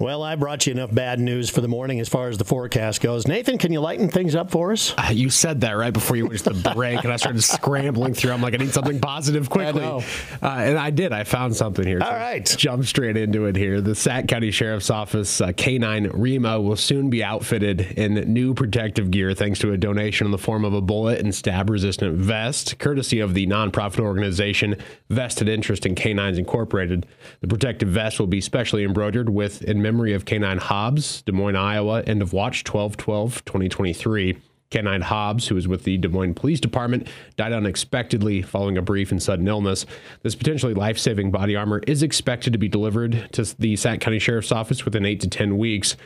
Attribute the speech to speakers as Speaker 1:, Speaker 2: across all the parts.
Speaker 1: Well, I brought you enough bad news for the morning as far as the forecast goes. Nathan, can you lighten things up for us?
Speaker 2: Uh, you said that right before you went to the break, and I started scrambling through. I'm like, I need something positive quickly. I uh, and I did. I found something here.
Speaker 1: All so right.
Speaker 2: Jump straight into it here. The Sac County Sheriff's Office uh, K9 Remo will soon be outfitted in new protective gear thanks to a donation in the form of a bullet and stab resistant vest, courtesy of the nonprofit organization Vested Interest in Canines Incorporated. The protective vest will be specially embroidered with memory of Canine Hobbs, Des Moines, Iowa, end of watch 12 12 2023. Canine Hobbs, who was with the Des Moines Police Department, died unexpectedly following a brief and sudden illness. This potentially life saving body armor is expected to be delivered to the Sac County Sheriff's Office within eight to 10 weeks.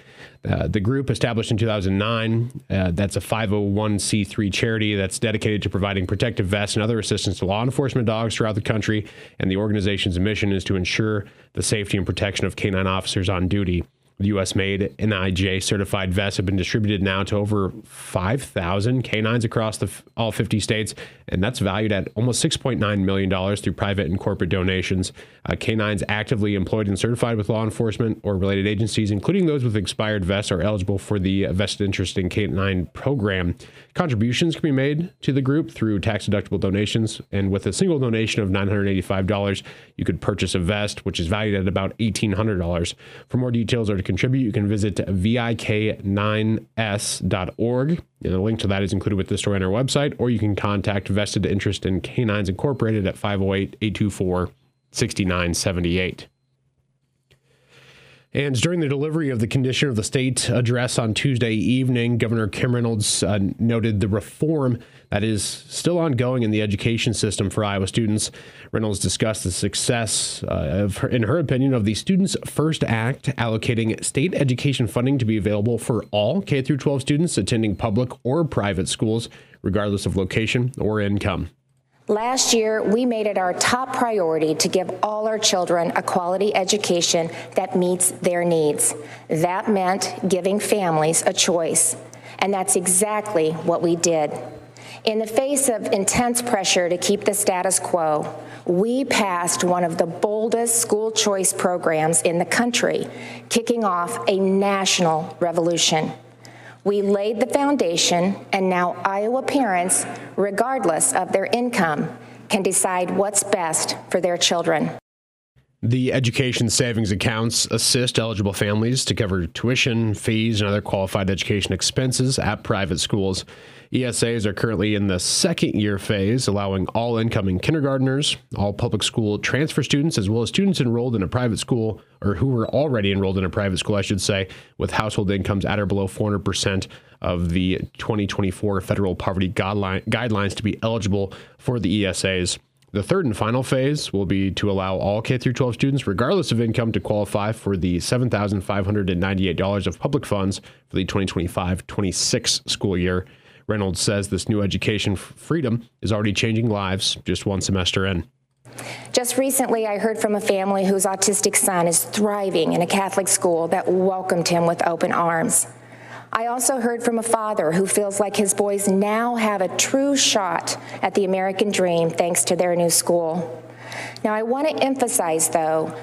Speaker 2: Uh, the group, established in 2009, uh, that's a 501c3 charity that's dedicated to providing protective vests and other assistance to law enforcement dogs throughout the country. And the organization's mission is to ensure the safety and protection of canine officers on duty. U.S. made NIJ certified vests have been distributed now to over 5,000 canines across the, all 50 states, and that's valued at almost $6.9 million through private and corporate donations. Uh, canines actively employed and certified with law enforcement or related agencies, including those with expired vests, are eligible for the vested interest in canine program. Contributions can be made to the group through tax deductible donations, and with a single donation of $985, you could purchase a vest, which is valued at about $1,800. For more details or to contribute, you can visit vik9s.org. And the link to that is included with the story on our website, or you can contact Vested Interest in Canines Incorporated at 508 824 6978. And during the delivery of the condition of the state address on Tuesday evening, Governor Kim Reynolds uh, noted the reform that is still ongoing in the education system for Iowa students. Reynolds discussed the success, uh, of her, in her opinion, of the Students First Act allocating state education funding to be available for all K through 12 students attending public or private schools, regardless of location or income.
Speaker 3: Last year, we made it our top priority to give all our children a quality education that meets their needs. That meant giving families a choice. And that's exactly what we did. In the face of intense pressure to keep the status quo, we passed one of the boldest school choice programs in the country, kicking off a national revolution. We laid the foundation, and now Iowa parents, regardless of their income, can decide what's best for their children.
Speaker 2: The education savings accounts assist eligible families to cover tuition, fees, and other qualified education expenses at private schools. ESAs are currently in the second year phase, allowing all incoming kindergarteners, all public school transfer students, as well as students enrolled in a private school or who were already enrolled in a private school, I should say, with household incomes at or below 400% of the 2024 federal poverty guidelines to be eligible for the ESAs. The third and final phase will be to allow all K 12 students, regardless of income, to qualify for the $7,598 of public funds for the 2025 26 school year. Reynolds says this new education freedom is already changing lives just one semester in.
Speaker 3: Just recently, I heard from a family whose autistic son is thriving in a Catholic school that welcomed him with open arms. I also heard from a father who feels like his boys now have a true shot at the American dream thanks to their new school. Now, I want to emphasize, though,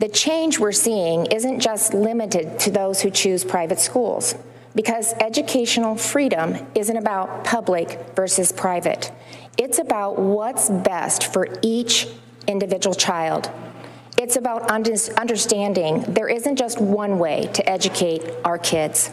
Speaker 3: the change we're seeing isn't just limited to those who choose private schools because educational freedom isn't about public versus private. It's about what's best for each individual child. It's about understanding there isn't just one way to educate our kids.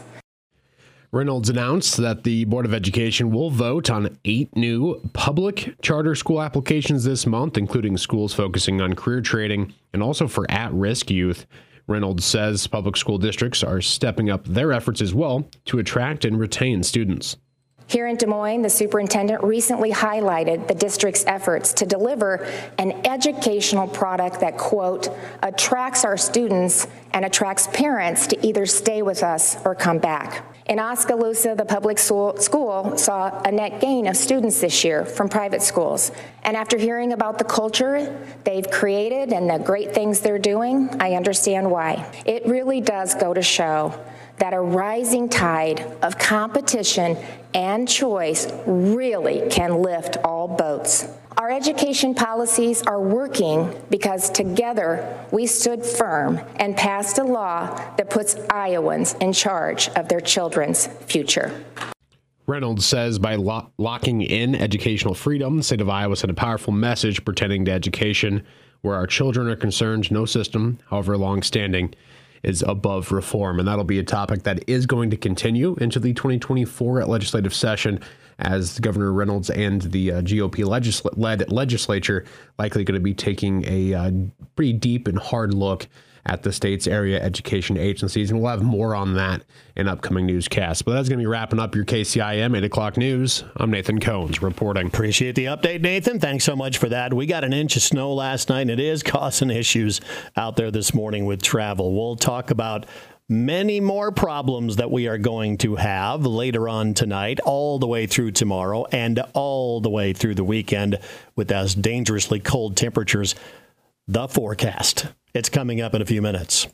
Speaker 2: Reynolds announced that the Board of Education will vote on eight new public charter school applications this month, including schools focusing on career training and also for at risk youth. Reynolds says public school districts are stepping up their efforts as well to attract and retain students.
Speaker 3: Here in Des Moines, the superintendent recently highlighted the district's efforts to deliver an educational product that, quote, attracts our students and attracts parents to either stay with us or come back. In Oskaloosa, the public school saw a net gain of students this year from private schools. And after hearing about the culture they've created and the great things they're doing, I understand why. It really does go to show that a rising tide of competition and choice really can lift all boats. Our education policies are working because together we stood firm and passed a law that puts Iowans in charge of their children's future.
Speaker 2: Reynolds says by lo- locking in educational freedom, the state of Iowa sent a powerful message pertaining to education. Where our children are concerned, no system, however long standing, is above reform. And that'll be a topic that is going to continue into the 2024 legislative session as Governor Reynolds and the uh, GOP legisl- led legislature likely going to be taking a uh, pretty deep and hard look at the state's area education agencies. And we'll have more on that in upcoming newscasts. But that's going to be wrapping up your KCIM 8 o'clock news. I'm Nathan Cones reporting.
Speaker 1: Appreciate the update, Nathan. Thanks so much for that. We got an inch of snow last night, and it is causing issues out there this morning with travel. We'll talk about many more problems that we are going to have later on tonight, all the way through tomorrow, and all the way through the weekend with those dangerously cold temperatures. The forecast. It's coming up in a few minutes.